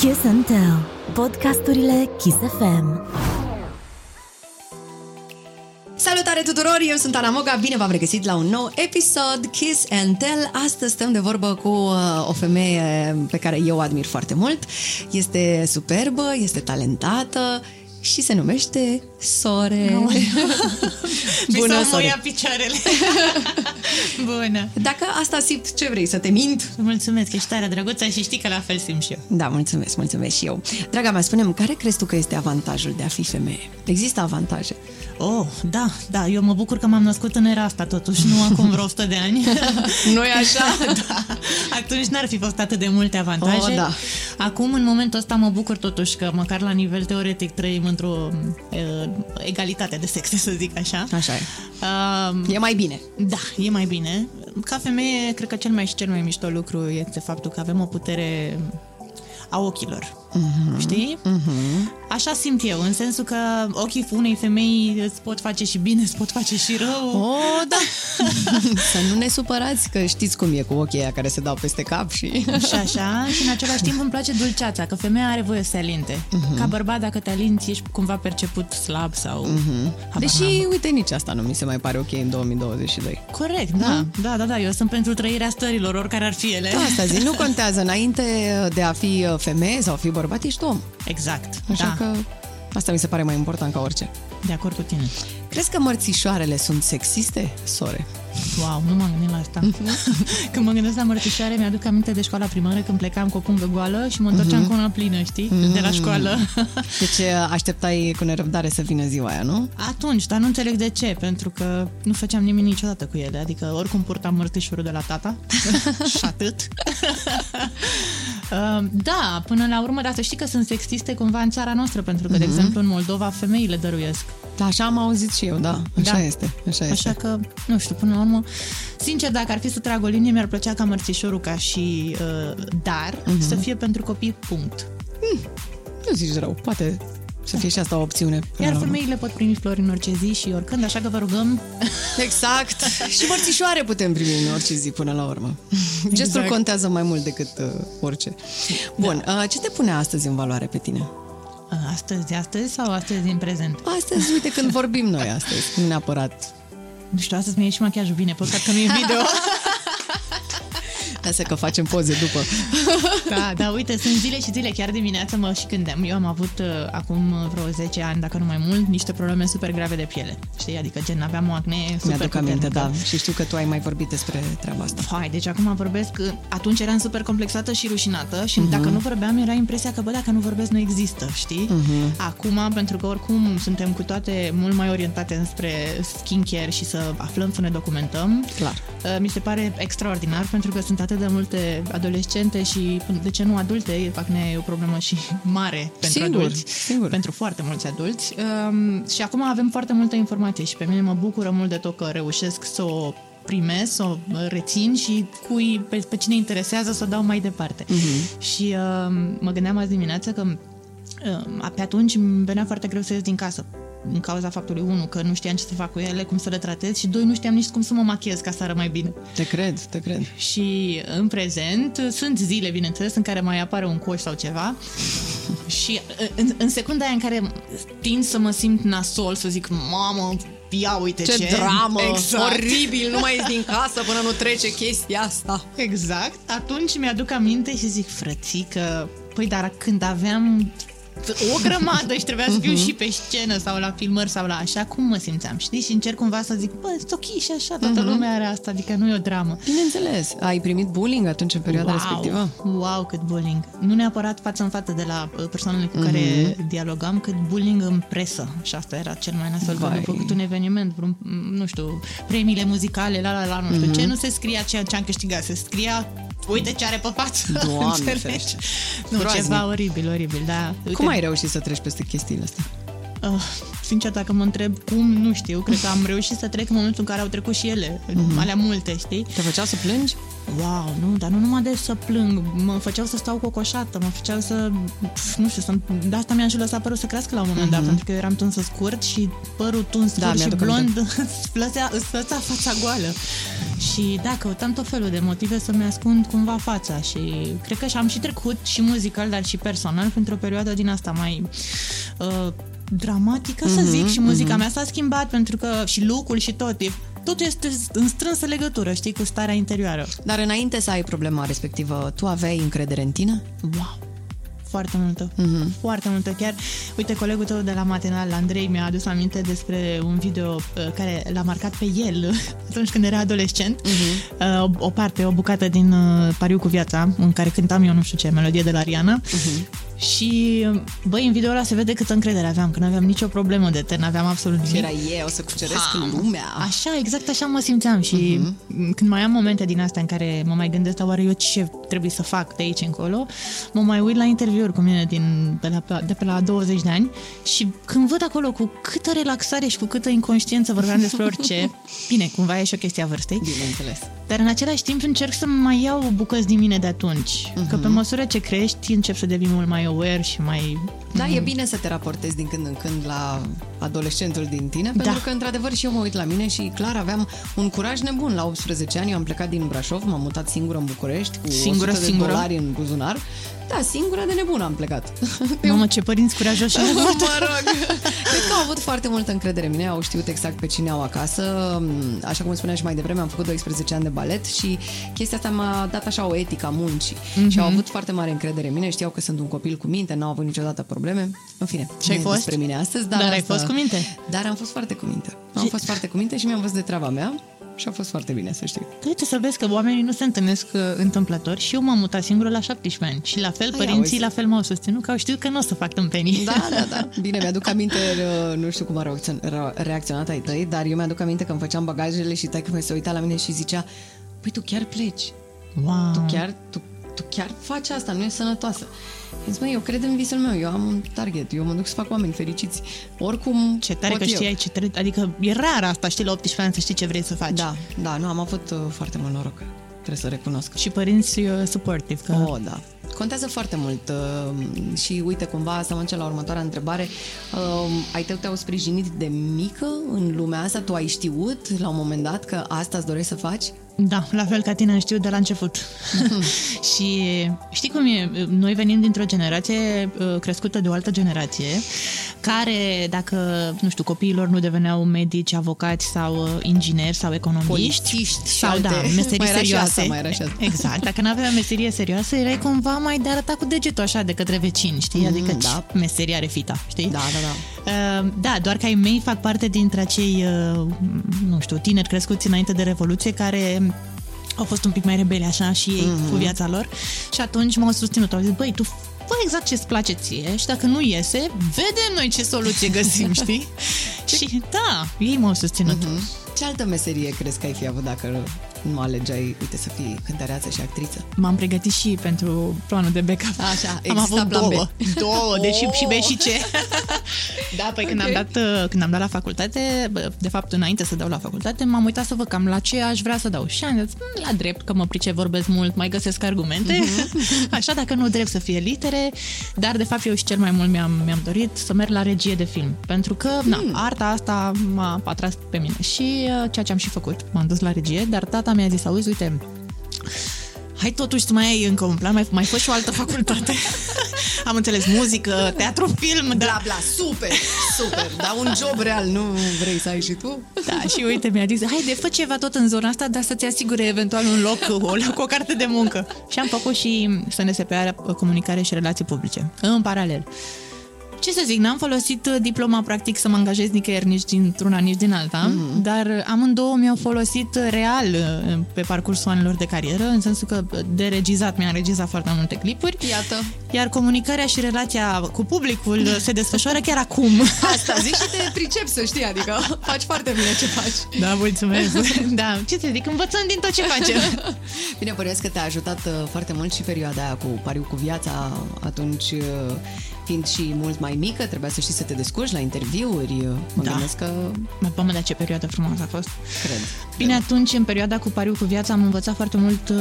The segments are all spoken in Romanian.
Kiss and Tell. Podcasturile Kiss FM. Salutare tuturor, eu sunt Ana Moga, bine v-am regăsit la un nou episod Kiss and Tell. Astăzi stăm de vorbă cu uh, o femeie pe care eu o admir foarte mult. Este superbă, este talentată și se numește Sore. Bună, Sore! ia picioarele. Bună! Dacă asta simt, ce vrei, să te mint? Mulțumesc, ești tare drăguță și știi că la fel simt și eu. Da, mulțumesc, mulțumesc și eu. Draga mea, spune care crezi tu că este avantajul de a fi femeie? Există avantaje? Oh, da, da, eu mă bucur că m-am născut în era asta totuși, nu acum vreo 100 de ani. nu e așa? da. Atunci n-ar fi fost atât de multe avantaje. Oh, da. Acum, în momentul ăsta, mă bucur totuși că măcar la nivel teoretic trăim într-o uh, egalitate de sexe, să zic așa. Așa e. Uh, e mai bine. Da, e mai bine. Ca femeie, cred că cel mai și cel mai mișto lucru este faptul că avem o putere a ochilor. Uh-huh. Știi? Uh-huh. Așa simt eu, în sensul că ochii unei femei îți pot face și bine, îți pot face și rău. Oh, da! să nu ne supărați, că știți cum e cu ochii aia care se dau peste cap și... și așa, și în același timp îmi place dulceața, că femeia are voie să se alinte. Uh-huh. Ca bărbat, dacă te alinți, ești cumva perceput slab sau... Uh-huh. Deși, n-am. uite, nici asta nu mi se mai pare ok în 2022. Corect, da, uh-huh. da, da, da, eu sunt pentru trăirea stărilor, oricare ar fi ele. Da, asta zi, nu contează, înainte de a fi femeie sau a fi bărbat, ești om. Exact, Așa da. că asta mi se pare mai important ca orice. De acord cu tine. Crezi că mărțișoarele sunt sexiste, sore? Wow, nu m-am gândit la asta. când mă gândesc la mărțișoare, mi-aduc aminte de școala primară când plecam cu o pungă goală și mă întorceam uh-huh. cu una plină, știi? Uh-huh. De la școală. deci așteptai cu nerăbdare să vină ziua aia, nu? Atunci, dar nu înțeleg de ce, pentru că nu făceam nimic niciodată cu ele. Adică oricum purtam mărțișorul de la tata și atât. Uh, da, până la urmă, dar să știi că sunt sexiste cumva în țara noastră, pentru că, uh-huh. de mhm. exemplu, în Moldova femeile dăruiesc. Da, așa am auzit și eu, da. Așa da. este. Așa, este. așa că, nu știu, până la urmă, sincer, dacă ar fi să trag o linie, mi-ar plăcea ca mărțișorul ca și uh, dar uh-huh. să fie pentru copii, punct. Hmm. Nu zici rău, poate să fie și asta o opțiune. Iar femeile pot primi flori în orice zi și oricând, așa că vă rugăm. Exact. și mărțișoare putem primi în orice zi până la urmă. Exact. Gestul contează mai mult decât uh, orice. Bun, da. uh, ce te pune astăzi în valoare pe tine? Uh, astăzi, astăzi sau astăzi în prezent? Astăzi, uite, când vorbim noi astăzi, nu neapărat. Nu știu, astăzi mi-e și machiajul bine, păcat că nu e video. Lasă că facem poze după. Da, da, uite, sunt zile și zile, chiar dimineața mă și gândeam. Eu am avut uh, acum vreo 10 ani, dacă nu mai mult, niște probleme super grave de piele. Știi? Adică gen, aveam o acne super Mi-aduc aminte, da. Și știu că tu ai mai vorbit despre treaba asta. Hai, deci acum vorbesc, atunci eram super complexată și rușinată și uh-huh. dacă nu vorbeam, era impresia că, bă, dacă nu vorbesc, nu există, știi? Uh-huh. Acum, pentru că oricum suntem cu toate mult mai orientate înspre skincare și să aflăm să ne documentăm, Clar. Uh, mi se pare extraordinar pentru că sunt atât de multe adolescente și, de ce nu adulte, acne e o problemă și mare pentru sigur, adulți, sigur. pentru foarte mulți adulți. Um, și acum avem foarte multă informație și pe mine mă bucură mult de tot că reușesc să o primesc, să o rețin și cui, pe, pe cine interesează să o dau mai departe. Uh-huh. Și uh, mă gândeam azi dimineață că uh, pe atunci îmi venea foarte greu să ies din casă din cauza faptului, unu, că nu știam ce să fac cu ele, cum să le tratez și doi, nu știam nici cum să mă machiez ca să ară mai bine. Te cred, te cred. Și în prezent sunt zile, bineînțeles, în care mai apare un coș sau ceva și în, în secunda aia în care tind să mă simt nasol, să zic, mamă, ia uite ce, ce dramă, exact. oribil, nu mai ies din casă până nu trece chestia asta. Exact, atunci mi-aduc aminte și zic, frățică, păi dar când aveam o grămadă și trebuia să fiu uh-huh. și pe scenă sau la filmări sau la așa, cum mă simțeam, știi? Și încerc cumva să zic, bă, sunt ok și așa, toată uh-huh. lumea are asta, adică nu e o dramă. Bineînțeles. Ai primit bullying atunci în perioada wow, respectivă? Wow, cât bullying. Nu neapărat față în față de la uh, persoanele cu uh-huh. care dialogam, cât bullying în presă. Și asta era cel mai nasol. Am făcut un eveniment, vreun, nu știu, premiile muzicale, la la la, nu știu uh-huh. ce, nu se scria ceea ce am câștigat, se scria uite ce are pe față. Doamne ferește. Nu, Groaznic. ceva oribil, oribil, da. Uite. Cum ai reușit să treci peste chestiile astea? Uh, sincer, dacă mă întreb cum, nu știu. Cred că am reușit să trec în momentul în care au trecut și ele. Mm-hmm. Alea multe, știi? Te făcea să plângi? Wow, nu, dar nu numai de să plâng. Mă făceau să stau cocoșată, mă făceau să... Nu știu, să, de asta mi-am și lăsat părul să crească la un moment mm-hmm. dat, pentru că eu eram tunsă scurt și părul tuns Da, scurt și mi-aduc blond îți plăcea, îți plăcea fața goală. Și da, căutam tot felul de motive să-mi ascund cumva fața și cred că și am și trecut și muzical, dar și personal pentru o perioadă din asta mai uh, dramatică, să Mhm, zic, și muzica mea s-a schimbat pentru că și look și tot, e, totul este în strânsă legătură, știi, cu starea interioară. Dar înainte să ai problema respectivă, tu aveai încredere în tine? Wow! Foarte multă. Mhm. Mm-hmm. Foarte multă. Chiar, uite, colegul tău de la matinal, Andrei, mi-a adus aminte despre un video uh, care l-a marcat pe el atunci când era adolescent. Mhm. Uh, o, o parte, o bucată din uh, Pariu cu viața, în care cântam eu nu știu ce, melodie de la Riana. Mhm. Și, băi, în video ăla se vede câtă încredere aveam, că nu aveam nicio problemă de ten, aveam absolut Și nimic. era eu, o să cuceresc Ha. lumea. Așa, exact așa mă simțeam și Mhm. când mai am momente din astea în care mă mai gândesc, dar oare eu ce trebuie să fac de aici încolo, mă mai uit la interviuri cu mine din, de, la, de pe la 20 de ani și când văd acolo cu câtă relaxare și cu câtă inconștiență vorbeam despre orice, bine, cumva e și o chestie a vârstei, Bineînțeles. dar în același timp încerc să mai iau bucăți din mine de atunci, că Mhm. pe măsură ce crești încep să devii mult mai aware și mai... Da, e bine să te raportezi din când în când la adolescentul din tine, pentru Da. că, într-adevăr, și eu mă uit la mine și, clar, aveam un curaj nebun. La 18 ani eu am plecat din Brașov, m-am mutat singură în București, cu Singură, 100 de singură? dolari în buzunar. Da, singură de nebun am plecat. Mamă, ce părinți curajoși ai avut! mă rog. Cred că au avut foarte multă încredere în mine, au știut exact pe cine au acasă. Așa cum spuneam și mai devreme, am făcut 12 ani de balet și chestia asta m-a dat așa o etică a muncii. Mm-hmm. Și au avut foarte mare încredere în mine, știau că sunt un copil cu minte, n-au avut niciodată probleme. În fine, Și ai nu e fost? despre mine astăzi, dar, Dar ai asta- fost cu minte? Dar am fost foarte cu minte. Am Și- fost foarte cu minte și mi-am văzut de treaba mea și a fost foarte bine, să știi. Uite să vezi că oamenii nu se întâlnesc uh, întâmplător și eu m-am mutat singură la 17 ani și la fel Ai, părinții auzi. la fel m-au susținut că au știut că nu o să fac tâmpenii. Da, da, da. Bine, mi-aduc aminte, uh, nu știu cum a reacțion- re- reacționat ai tăi, dar eu mi-aduc aminte că îmi făceam bagajele și taică mi se uita la mine și zicea Păi tu chiar pleci, Wow. tu chiar, tu, tu chiar faci asta, nu e sănătoasă. Și zic, măi, eu cred în visul meu, eu am un target, eu mă duc să fac oameni fericiți. Oricum Ce tare pot că eu. știai ce tare, adică e rar asta, știi, la 18 ani să știi ce vrei să faci. Da, da, nu, am avut uh, foarte mult noroc, trebuie să recunosc. Și părinți uh, supportive, că Oh, da. Contează foarte mult uh, și uite, cumva, să mă încep la următoarea întrebare. Uh, ai tău te-au sprijinit de mică în lumea asta? Tu ai știut la un moment dat că asta îți dorești să faci? Da, la fel ca tine am știut de la început. și știi cum e? Noi venim dintr-o generație uh, crescută de o altă generație care, dacă, nu știu, copiilor nu deveneau medici, avocați sau uh, ingineri sau economiști Polițiști și sau, alte- da, meserii mai era și serioase. asta, mai era și asta. Exact. Dacă nu aveai meserie serioasă, erai cumva mai de arătat cu degetul așa de către vecini, știi? Adică da. da. meseria are fita, știi? Da, da, da. Uh, Da, doar că ai mei fac parte dintre acei, uh, nu știu, tineri crescuți înainte de Revoluție care au fost un pic mai rebeli așa și ei Mhm. mm-hmm. cu viața lor și atunci m-au susținut. Au zis, băi, tu fă exact ce-ți place ție și dacă nu iese, vedem noi ce soluție găsim, știi? și da, ei m-au susținut. Mhm. Mm-hmm. Ce altă meserie crezi că ai fi avut dacă nu alegeai, uite, să fii cântăreață și actriță? M-am pregătit și pentru planul de backup. Așa, am exista avut plan B. două. Două, deși Oh. și B și C. da, păi când, Ok. am dat, uh, când am dat la facultate, bă, de fapt înainte să dau la facultate, m-am uitat să văd cam la ce aș vrea să dau. Și am zis, "Mm, la drept, că mă pricep, vorbesc mult, mai găsesc argumente. Așa, dacă nu drept să fie litere, dar de fapt eu și cel mai mult mi-am, mi-am dorit să merg la regie de film. Pentru că, na, arta asta m-a atras pe mine. Și uh, ceea ce am și făcut, m-am dus la regie, dar tata mi-a zis, auzi, uite, hai totuși să mai ai încă un plan, mai, mai fă și o altă facultate. Am înțeles muzică, teatru, film, da. Bla, bla, super, super, dar un job real nu vrei să ai și tu? Da, și uite, mi-a zis, haide, fă ceva tot în zona asta, dar să-ți asigure eventual un loc, o, cu o carte de muncă. Și am făcut și SNSPA, comunicare și relații publice, în paralel. Ce să zic, n-am folosit uh, diploma practic să mă angajez nicăieri, nici dintr-una, nici din alta, mm-hmm. dar amândouă mi-au folosit uh, real uh, pe parcursul anilor de carieră, în sensul că uh, de regizat mi-am regizat foarte multe clipuri, Iată. iar comunicarea și relația cu publicul uh, se desfășoară chiar acum. Asta zic și te pricep să știi, adică faci foarte bine ce faci. Da, mulțumesc. da, ce să zic, învățăm din tot ce facem. Bine, bănuiesc că te-a ajutat uh, foarte mult și perioada aia cu pariu cu viața. Atunci uh, fiind și mult mai mică, trebuia să știi să te descurci la interviuri. Mă Da. gândesc că Mă mamă, dar ce perioadă frumoasă a fost. cred. Bine, atunci, în perioada cu pariu cu viața, am învățat foarte mult uh,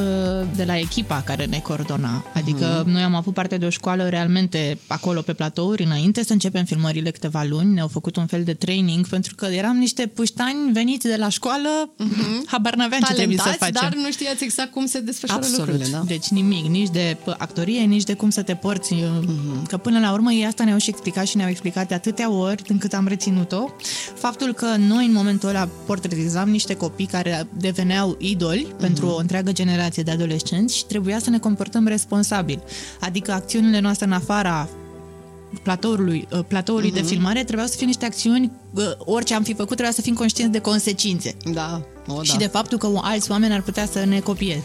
de la echipa care ne coordona. Adică Mhm. noi am avut parte de o școală realmente acolo pe platouri, înainte să începem filmările câteva luni, ne-au făcut un fel de training, pentru că eram niște puștani veniți de la școală, habar n-aveam ce trebuie să Mhm. Talentați, facem. dar nu știați exact cum se desfășoară Absolut. lucrurile, da? Deci nimic, nici de p- actorie, nici de cum să te porți. Mhm. Că până la urmă ei asta ne-au și explicat și ne-au explicat de atâtea ori încât am reținut-o. Faptul că noi în momentul ăla portretizam niște copii care deveneau idoli Mhm. pentru o întreagă generație de adolescenți și trebuia să ne comportăm responsabil. Adică acțiunile noastre în afara platoului, uh, platoului Mhm. de filmare trebuiau să fie niște acțiuni, uh, orice am fi făcut trebuia să fim conștienți de consecințe Da, o, da. și de faptul că alți oameni ar putea să ne copieze.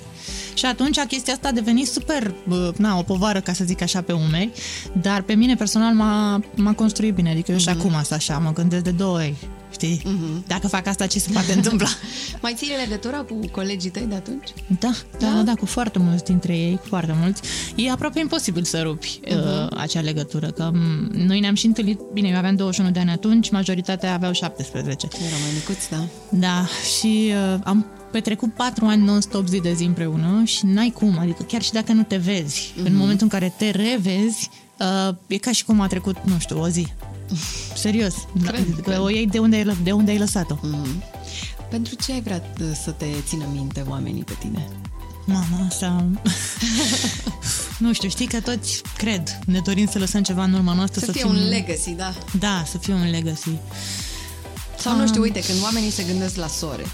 Și atunci chestia asta a devenit super, bă, na, o povară, ca să zic așa, pe umeri, dar pe mine personal m-a, m-a construit bine, adică eu și acum asta așa, mă gândesc de două ori, știi? Dacă fac asta, ce se poate întâmpla? Mai ții legătura cu colegii tăi de atunci? Da, da, da, da, cu foarte mulți dintre ei, cu foarte mulți. E aproape imposibil să rupi uh, acea legătură, că m, noi ne-am și întâlnit, bine, eu aveam 21 de ani atunci, majoritatea aveau 17. Era mai micuți, da. Da, și uh, am petrecut patru ani non-stop zi de zi împreună și n-ai cum, adică chiar și dacă nu te vezi, mm-hmm. în momentul în care te revezi, uh, e ca și cum a trecut, nu știu, o zi. Serios. Cred, că cred. o iei de unde ai, lă- de unde ai lăsat-o. Mhm. Pentru ce ai vrea uh, să te țină minte oamenii pe tine? Mama, asta... nu știu, știi că toți, cred, ne dorim să lăsăm ceva în urma noastră. Să, Să, fie fim... un legacy, da. Da, să fie un legacy. Sau nu știu, uite, când oamenii se gândesc la sore,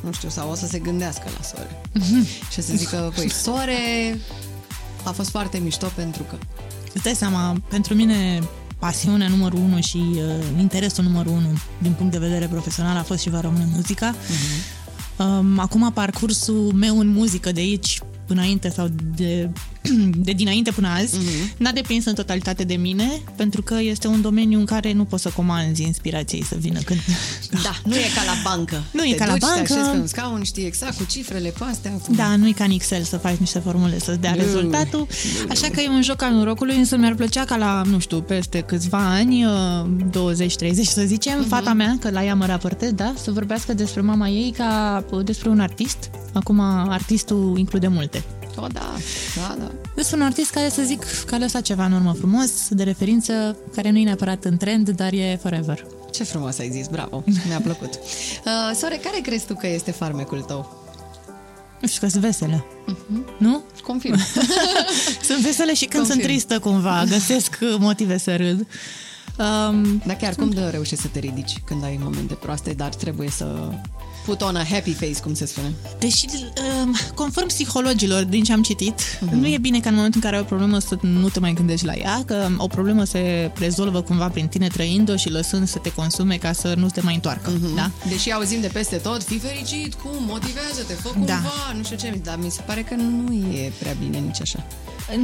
nu știu, sau o să se gândească la sore. și să zică, păi, sore a fost foarte mișto pentru că... Îți dai seama, pentru mine pasiunea numărul unu și uh, interesul numărul unu din punct de vedere profesional a fost și va rămâne muzica. Uh-huh. Um, acum parcursul meu în muzică de aici până înainte sau de, de dinainte până azi uh-huh. n-a depins în totalitate de mine pentru că este un domeniu în care nu poți să comanzi inspirației să vină când... Da, nu e ca la bancă. Nu e te ca la duci, bancă. Te așezi pe un scaun, știi exact cu cifrele, cu astea. Cu... Da, nu e ca în Excel să faci niște formule să-ți dea Nu. rezultatul. Așa că e un joc al norocului, însă mi-ar plăcea ca la, nu știu, peste câțiva ani, uh, 20-30 să zicem, uh-huh. fata mea, că la ea mă raportez, da, să vorbească despre mama ei ca uh, despre un artist. Acum artistul include multe. O, da, da, da. Despre un artist care să zic că a lăsat ceva în urmă frumos, de referință, care nu e neapărat în trend, dar e forever. Ce frumos ai zis, bravo, mi-a plăcut. Uh, Sore, care crezi tu că este farmecul tău? Nu știu că sunt vesele. Uh-huh. Nu? Confirm. Sunt vesele și când Confirm. sunt tristă cumva, găsesc motive să râd. Um, Dar chiar cum de reușești să te ridici când ai momente proaste, dar trebuie să put on a happy face, cum se spune? Deși, um, conform psihologilor din ce am citit, uh-huh. nu e bine ca în momentul în care ai o problemă să nu te mai gândești la ea, că o problemă se rezolvă cumva prin tine trăind-o și lăsând să te consume ca să nu te mai întoarcă. Uh-huh. Da? Deși auzim de peste tot, fii fericit, cum, motivează-te, fă cumva, Da. nu știu ce, dar mi se pare că nu e prea bine nici așa.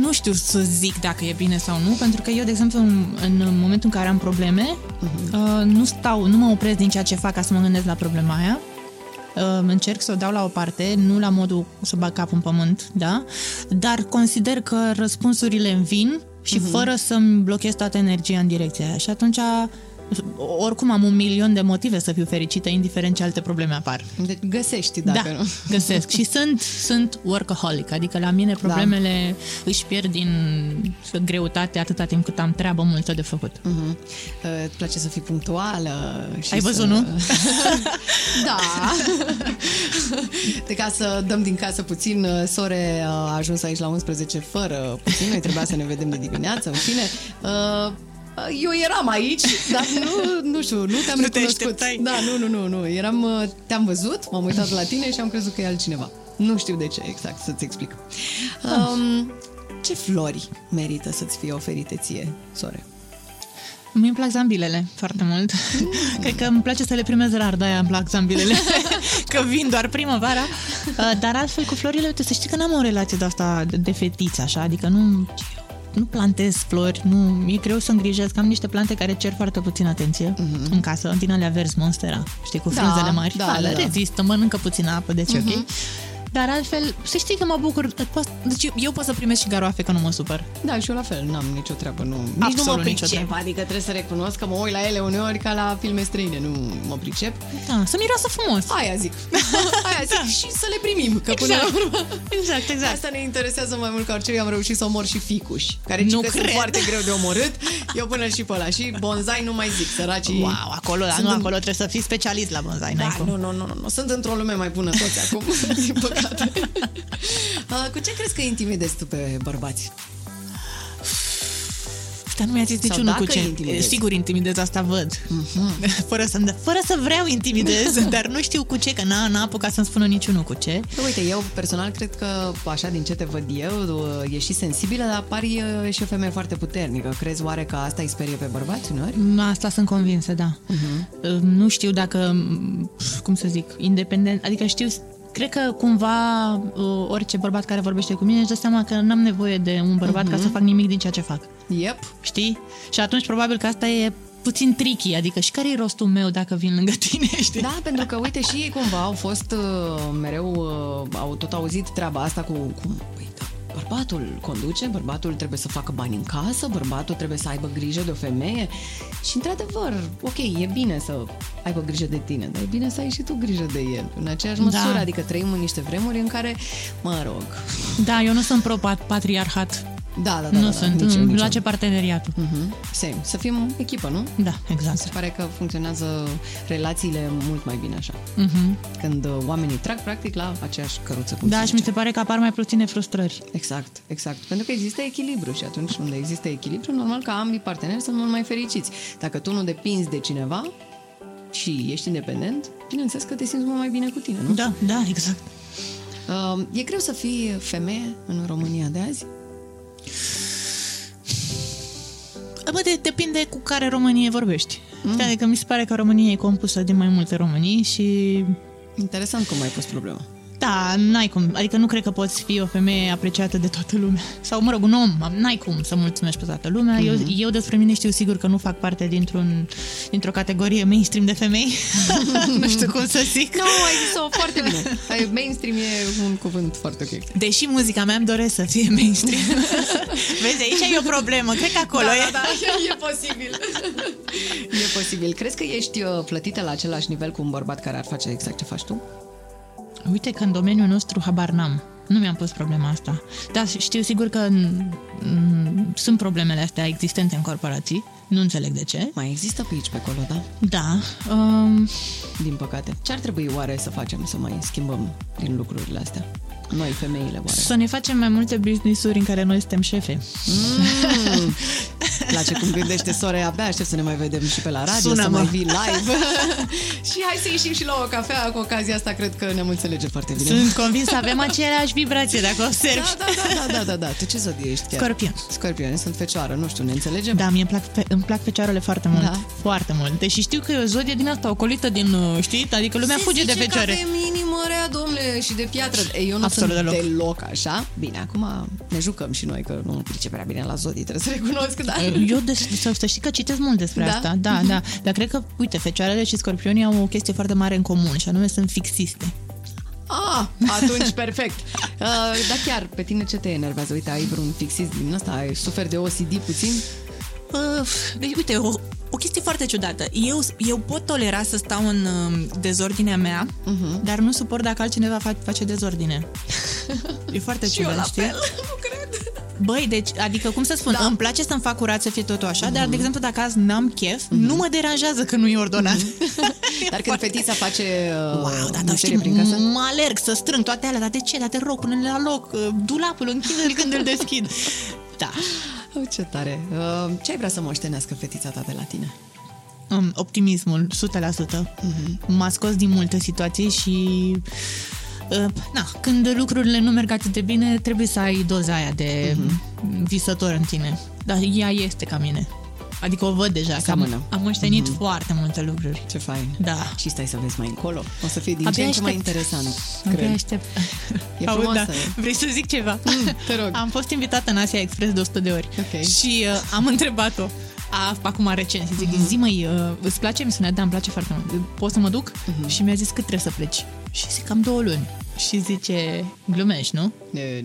Nu știu să zic dacă e bine sau nu, pentru că eu, de exemplu, în, în momentul în care am probleme, uh-huh. uh, nu stau, nu mă opresc din ceea ce fac ca să mă gândesc la problema aia. Uh, încerc să o dau la o parte, nu la modul să bag capul în pământ, da? Dar consider că răspunsurile îmi vin și uh-huh. fără să-mi blochez toată energia în direcția aia. Și atunci, oricum am un milion de motive să fiu fericită, indiferent ce alte probleme apar. Deci găsești, dacă da, nu. găsesc. Și sunt, sunt workaholic, adică la mine problemele da. își pierd din greutate atâta timp cât am treabă multă de făcut. Uh-huh. Uh, îți place să fii punctuală. Și Ai văzut, să... nu? da. de ca să dăm din casă puțin, uh, Sore a ajuns aici la 11 fără puțin, noi trebuia să ne vedem de dimineață, în fine. Uh, eu eram aici, dar nu, nu știu, nu te-am Nu te recunoscut. așteptai. Da, nu, nu, nu, nu. Eram, uh, te-am văzut, m-am uitat la tine și am crezut că e altcineva. Nu știu de ce exact, să-ți explic. Um, ce flori merită să-ți fie oferite ție, Sore? Mie îmi plac zambilele foarte mult. Cred că îmi place să le primez rar, de-aia îmi plac zambilele. că vin doar primăvara. Uh, Dar altfel cu florile, uite, să știi că n-am o relație de asta de- de fetiță, așa, adică nu nu plantez flori, nu, mi-e greu să îngrijesc. Am niște plante care cer foarte puțin atenție uh-huh. în casă, din alea verzi monstera, știi, cu Da, frunzele mari. da, Da, da, da, da. rezistă, mănâncă puțină apă, deci uh-huh. ok. Dar altfel, să știi că mă bucur. Poți- Deci eu pot să primesc și garoafe, că nu mă supăr. Da, și eu la fel, n-am nicio treabă, nu. Nici Absolut nu mă nicio pricep, treabă. adică trebuie să recunosc că mă uit la ele uneori ca la filme străine, nu mă pricep. Da, să miroasă frumos. Aia zic. Aia zic Da. și să le primim, că până la Exact. urmă... Exact, exact. Asta ne interesează mai mult ca orice. Eu am reușit să omor și ficuși, care Nu nu că sunt cred. foarte greu de omorât. Eu până și pe ăla. Și bonsai nu mai zic, săracii. Wow, acolo, da, Sunt nu, în- acolo trebuie să fii specialist la bonsai, n-ai Da, cum. nu, nu, nu, nu, nu. Sunt într-o lume mai bună toți acum, din păcate. Uh, Cu ce crezi că intimidezi tu pe bărbați? Dar nu mi-a zis Sau niciunul cu dacă ce. intimidezi. Sigur intimidez, asta văd. Fără, să fără să vreau intimidez, dar nu știu cu ce, că n-a, n-a apucat să-mi spună niciunul cu ce. Uite, eu personal cred că, așa din ce te văd eu, uh, ești și sensibilă, dar pari uh, și o femeie foarte puternică. Crezi oare că asta îi sperie pe bărbați uneori? Asta sunt convinsă, da. Uh-huh. Nu știu dacă, m, cum să zic, independent, adică știu, cred că cumva uh, orice bărbat care vorbește cu mine își dă seama că n-am nevoie de un bărbat uh-huh. ca să fac nimic din ceea ce fac. Yep. Știi? Și atunci probabil că asta e puțin tricky, adică și care e rostul meu dacă vin lângă tine, știi? Da, pentru că, uite, și ei cumva au fost uh, mereu, uh, au tot auzit treaba asta cu, cu păi, da, bărbatul conduce, bărbatul trebuie să facă bani în casă, bărbatul trebuie să aibă grijă de o femeie și, într-adevăr, ok, e bine să aibă grijă de tine, dar e bine să ai și tu grijă de el, în aceeași măsură, Da. adică trăim în niște vremuri în care, mă rog, Da, eu nu sunt pro-patriarhat. Da, da, da, nu da, da, sunt. nici eu, Îmi nici eu. place parteneriatul. Mhm, Same. Să fim echipă, nu? Da, exact. Se pare că funcționează relațiile mult mai bine așa. Mhm. Când uh, oamenii trag practic la aceeași căruță. Cum Da, se și mi zice. se pare că apar mai puține frustrări. Exact, exact. Pentru că există echilibru și atunci unde există echilibru, normal că ambii parteneri sunt mult mai fericiți. Dacă tu nu depinzi de cineva și ești independent, bineînțeles că te simți mult mai bine cu tine, nu? Da, da, exact. Uh, e greu să fii femeie în România de azi? Bă, de, depinde cu care Românie vorbești. Mm. Adică mi se pare că România e compusă din mai multe Românii și Interesant cum ai pus problema. Da, n-ai cum. Adică nu cred că poți fi o femeie apreciată de toată lumea. Sau, mă rog, un om, n-ai cum să mulțumești pe toată lumea. Mm-hmm. Eu, eu despre mine știu sigur că nu fac parte dintr-un, dintr-o categorie mainstream de femei. nu știu cum să zic. Nu, ai zis-o foarte bine. Ai- Mainstream e un cuvânt foarte ok. Deși muzica mea îmi doresc să fie mainstream. Vezi, aici e o problemă. Cred că acolo da, e. da, da, e posibil. e posibil. Crezi că ești uh, plătită la același nivel cu un bărbat care ar face exact ce faci tu? Uite că în domeniul nostru habar n-am. Nu mi-am pus problema asta. Dar știu sigur că m, sunt problemele astea existente în corporații. Nu înțeleg de ce. Mai există pe aici, pe acolo, da? Da. Um, Din păcate. Ce ar trebui oare să facem să mai schimbăm din lucrurile astea? Noi, femeile, oare? să ne facem mai multe business-uri în care noi suntem șefe. Mm. Place cum gândește sora, abia aștept să ne mai vedem și pe la radio, Sună-mă. să mai vii live. și hai să ieșim și la o cafea, cu ocazia asta cred că ne-am înțelege foarte bine. Sunt convins să avem aceeași vibrație dacă observi. Da, da, da, da, da, da, da. Tu ce zodie ești chiar? Scorpion. Scorpion, sunt fecioară, nu știu, ne înțelegem? Da, mie îmi plac, fe- îmi plac fecioarele foarte mult. Da. Foarte mult. Deși știu că e o zodie din asta ocolită din, uh, știi? Adică lumea Se fuge de zice fecioare. că avem inimă rea, domnule, și de piatră. Ei, eu nu Absolut sunt deloc. deloc așa. Bine, acum ne jucăm și noi, că nu pricep prea bine la zodii, trebuie să recunosc, da. Eu de, să, să știi că citesc mult despre Da? asta. Da, da. Dar cred că, uite, fecioarele și scorpionii au o chestie foarte mare în comun și anume sunt fixiste. Ah, atunci perfect. Uh, dar chiar, pe tine ce te enervează? Uite, ai vreun fixist din ăsta? Ai suferi de OCD puțin? Uh, deci, uite, o, o chestie foarte ciudată. Eu, eu pot tolera să stau în uh, dezordinea mea, uh-huh. dar nu suport dacă altcineva face, face dezordine. E foarte Și eu ciudat, la știi? fel, nu cred. Băi, deci, adică, cum să spun, Da. da. îmi place să-mi fac curat, să fie totul așa, uh-huh. dar, de exemplu, dacă azi n-am chef, uh-huh. nu mă deranjează că nu e ordonat. Uh-huh. Dar când fetița face uh, Wow, da, da, mizerie știi, prin casă? mă alerg să strâng toate alea, dar de ce? Dar te rog, pune la loc, uh, dulapul, închide-l când îl deschid. Da. Oh, ce tare. Uh, ce ai vrea să moștenească fetița ta de la tine? Um, optimismul, 100%. M-a scos din multe situații și... Uh, na, când lucrurile nu merg atât de bine, trebuie să ai doza aia de visător în tine. Dar ea este ca mine. Adică o văd deja, că Seamănă. am, am moștenit foarte multe lucruri. Ce fain. Da. Și stai să vezi mai încolo. O să fie din Abia ce în ce mai aștept. interesant, Abia cred. aștept. E Aud, frumoasă. da. Vrei să zic ceva? te rog. Am fost invitată în Asia Express de 100 de ori Ok. și uh, am întrebat-o a, acum recent și zic, Mhm. zi măi, uh, îți place emisiunea? Da, îmi place foarte mult. Pot să mă duc? Mhm. Și mi-a zis cât trebuie să pleci. Și zic, cam două luni. Și zice, glumești, nu?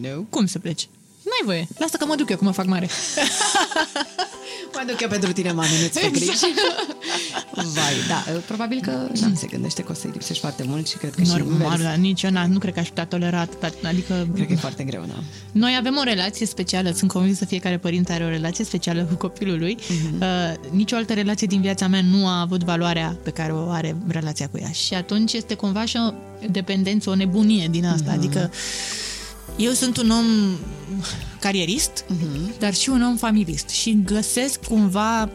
Nu. Cum să pleci? N-ai voie. Lasă că mă duc eu, cum mă fac mare. Mă duc eu pentru tine, mami, nu-ți fă griji. Vai, da, probabil că da, se gândește că o să-i lipsești foarte mult și cred că și Normal, invers. dar nici eu n- nu cred că aș putea tolera atâta. Adică Cred că e foarte greu, da. Noi avem o relație specială, sunt convinsă fiecare părinte are o relație specială cu copilul lui. Uh-huh. Uh, nicio altă relație din viața mea nu a avut valoarea pe care o are relația cu ea. Și atunci este cumva și o dependență, o nebunie din asta. Uh-huh. Adică eu sunt un om carierist, uh-huh. dar și un om familist și găsesc cumva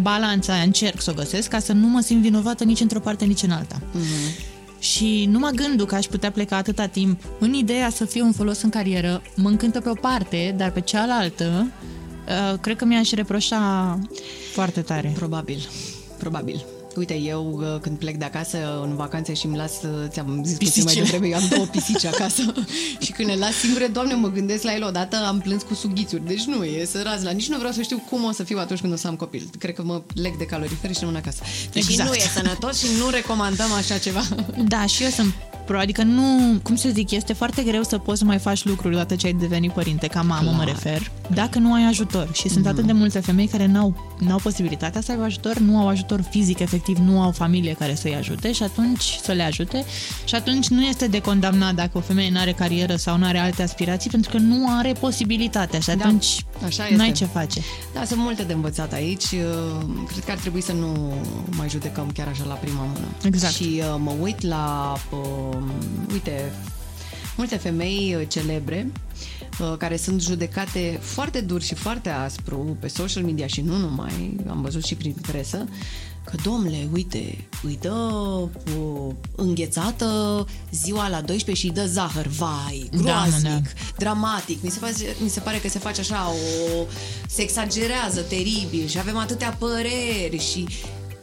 balanța aia, încerc să o găsesc ca să nu mă simt vinovată nici într-o parte, nici în alta. Uh-huh. Și numai gândul că aș putea pleca atâta timp în ideea să fiu un folos în carieră mă încântă pe o parte, dar pe cealaltă uh, cred că mi-aș reproșa foarte tare. Probabil, probabil. Uite, eu uh, când plec de acasă în vacanțe și îmi las, uh, ți-am zis puțin mai Pisicile. devreme, eu am două pisici acasă și când le las singure, doamne, mă gândesc la ele odată, am plâns cu sughițuri, deci nu e sărați la nici nu vreau să știu cum o să fiu atunci când o să am copil. Cred că mă leg de calorifere și rămân acasă. Deci Exact. nu e sănătos și nu recomandăm așa ceva. Da, și eu sunt pro, adică nu, cum să zic, este foarte greu să poți să mai faci lucruri odată ce ai devenit părinte, ca mamă mă refer, dacă nu ai ajutor. Și sunt atât de multe femei care n-au, n-au posibilitatea să aibă ajutor, nu au ajutor fizic, efectiv, nu au familie care să-i ajute și atunci să le ajute și atunci nu este de condamnat dacă o femeie nu are carieră sau nu are alte aspirații, pentru că nu are posibilitatea și atunci așa n-ai este. ce face. Da, sunt multe de învățat aici. Uh, Cred că ar trebui să nu mai judecăm chiar așa la prima mână. Exact. Și uh, mă uit la, uh, uite, multe femei uh, celebre uh, care sunt judecate foarte dur și foarte aspru pe social media și nu numai, am văzut și prin presă, că, domnule, uite, îi dă uh, înghețată ziua la 12 și îi dă zahăr, vai, Da, mă, groaznic, da. dramatic. Mi se, face, mi se pare că se face așa, o, se exagerează teribil și avem atâtea păreri și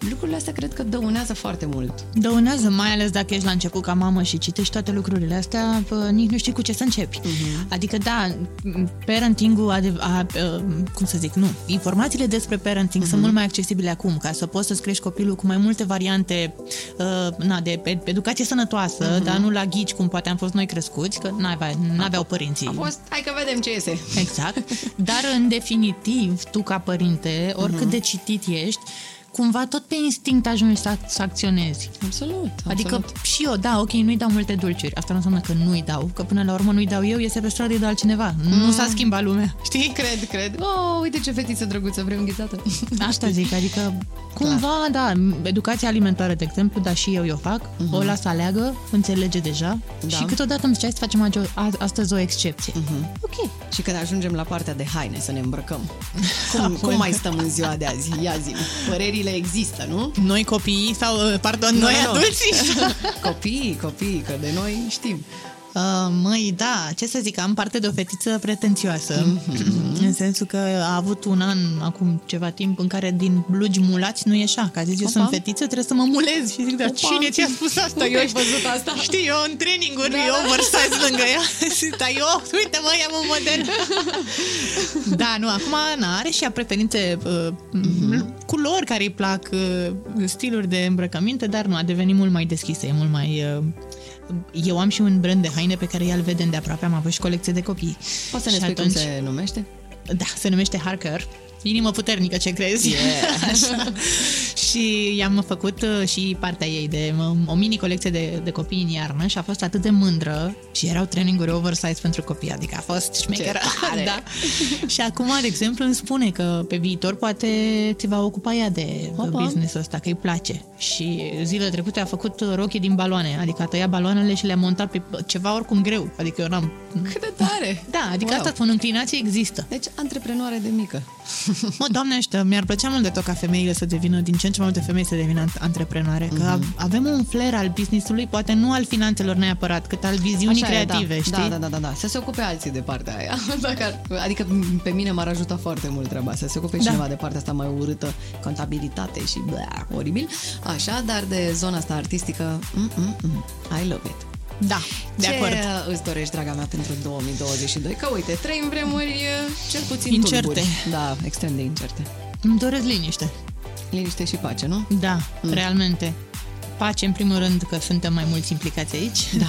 lucrurile astea cred că dăunează foarte mult. Dăunează, mai ales dacă ești la început ca mamă și citești toate lucrurile astea, pă, nici nu știi cu ce să începi. Uh-huh. Adică, da, parenting-ul, a, a, a, cum să zic, nu, informațiile despre parenting uh-huh. sunt mult mai accesibile acum, ca să poți să-ți crești copilul cu mai multe variante uh, na, de ed- educație sănătoasă, uh-huh. dar nu la ghici, cum poate am fost noi crescuți, că n-avea, n-aveau părinții. A fost, hai că vedem ce iese. Exact. Dar, în definitiv, tu ca părinte, oricât de citit ești, cumva tot pe instinct ajungi să, să acționezi. Absolut, Adică absolut. și eu, da, ok, nu-i dau multe dulciuri. Asta nu înseamnă că nu-i dau, că până la urmă nu-i dau eu, iese pe stradă, îi dau altcineva. Mm. Nu s-a schimbat lumea, știi? Cred, cred. Oh, uite ce fetiță drăguță, vrei înghețată. Asta zic, adică cumva, da, educația alimentară, de exemplu, da, și eu eu fac, uh-huh. o las să aleagă, înțelege deja Da. și câteodată îmi ziceai să facem ajo- a- astăzi o excepție. Uh-huh. Ok. Și când ajungem la partea de haine, să ne îmbrăcăm. Cum, cum mai stăm în ziua de azi? Ia zi Părerile există, nu? Noi copiii sau, uh, pardon, Nu, noi nu, nu. adulții? Copiii, copiii, că de noi știm. Uh, măi, da, ce să zic, am parte de o fetiță pretențioasă, Mhm. în sensul că a avut un an, acum ceva timp, în care din blugi mulați nu ieșea, că a zis, eu Opa. sunt fetiță, trebuie să mă mulez. Și zic, dar Opa. cine ți-a spus asta? Unde ai văzut asta? Știi, eu în traininguri, Da, da, eu da. oversize lângă ea. Zic, dar eu, uite mă, ia-mă model. da, nu, acum na, are și ea preferințe, uh, Mhm. culori care îi plac, uh, stiluri de îmbrăcăminte, dar nu, a devenit mult mai deschisă, e mult mai... Uh, eu am și un brand de haine pe care ea îl vede de aproape, am avut și colecție de copii. Poți să ne Și spui cum se numește? Da, se numește Harker. Inimă puternică, ce crezi? Yeah. Așa. și i-am făcut uh, și partea ei de um, o mini colecție de, de copii în iarnă și a fost atât de mândră și erau traininguri oversize pentru copii, adică a fost șmecheră. tare! da. și acum, de exemplu, îmi spune că pe viitor poate te va ocupa ea de Opa. business-ul ăsta, că îi place. Și zilele trecute a făcut rochii din baloane, adică a tăiat baloanele și le-a montat pe ceva oricum greu. Adică eu n-am... Cât de tare! Da, adică Wow. asta spun, înclinație există. Deci, antreprenoare de mică. Mă, doamne ăștia, mi-ar plăcea mult de tot ca femeile să devină, din ce în ce mai multe femei să devină ant- antreprenoare, că Mhm. avem un flair al business-ului, poate nu al finanțelor neapărat, cât al viziunii Așa e, creative, da. știi? Da, da, da, da, da. Să se ocupe alții de partea aia. Dacă ar, adică pe mine m-ar ajuta foarte mult treaba. Să se ocupe Da. cineva de partea asta mai urâtă, contabilitate și bla, oribil. Așa, dar de zona asta artistică, mm, mm, mm, I love it. Da, de Ce acord. îți dorești, draga mea, pentru 2022? Că uite, trăim vremuri e, cel puțin Incerte. tulburi. Da, extrem de incerte. Îmi doresc liniște. Liniște și pace, nu? Da, mm. realmente. Pace, în primul rând, că suntem mai mulți implicați aici. Da,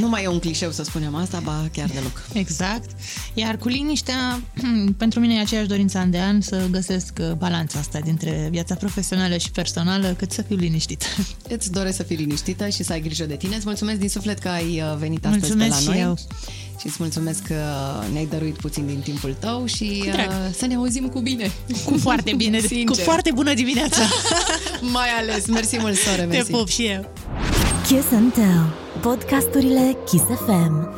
nu mai e un clișeu să spunem asta, ba chiar deloc. Exact. Iar cu liniștea, pentru mine e aceeași dorință an de an să găsesc uh, balanța asta dintre viața profesională și personală, cât să fiu liniștită. Îți doresc să fii liniștită și să ai grijă de tine. Îți mulțumesc din suflet că ai uh, venit astăzi mulțumesc pe la noi. eu. Și îți mulțumesc că ne-ai dăruit puțin din timpul tău și Cu drag. uh, să ne auzim cu bine. Cu foarte bine, Sincer. cu foarte bună dimineața. Mai ales. Mersi mult, sore, Te mersi. pup și eu. Kiss and Tell. Podcasturile Kiss FM.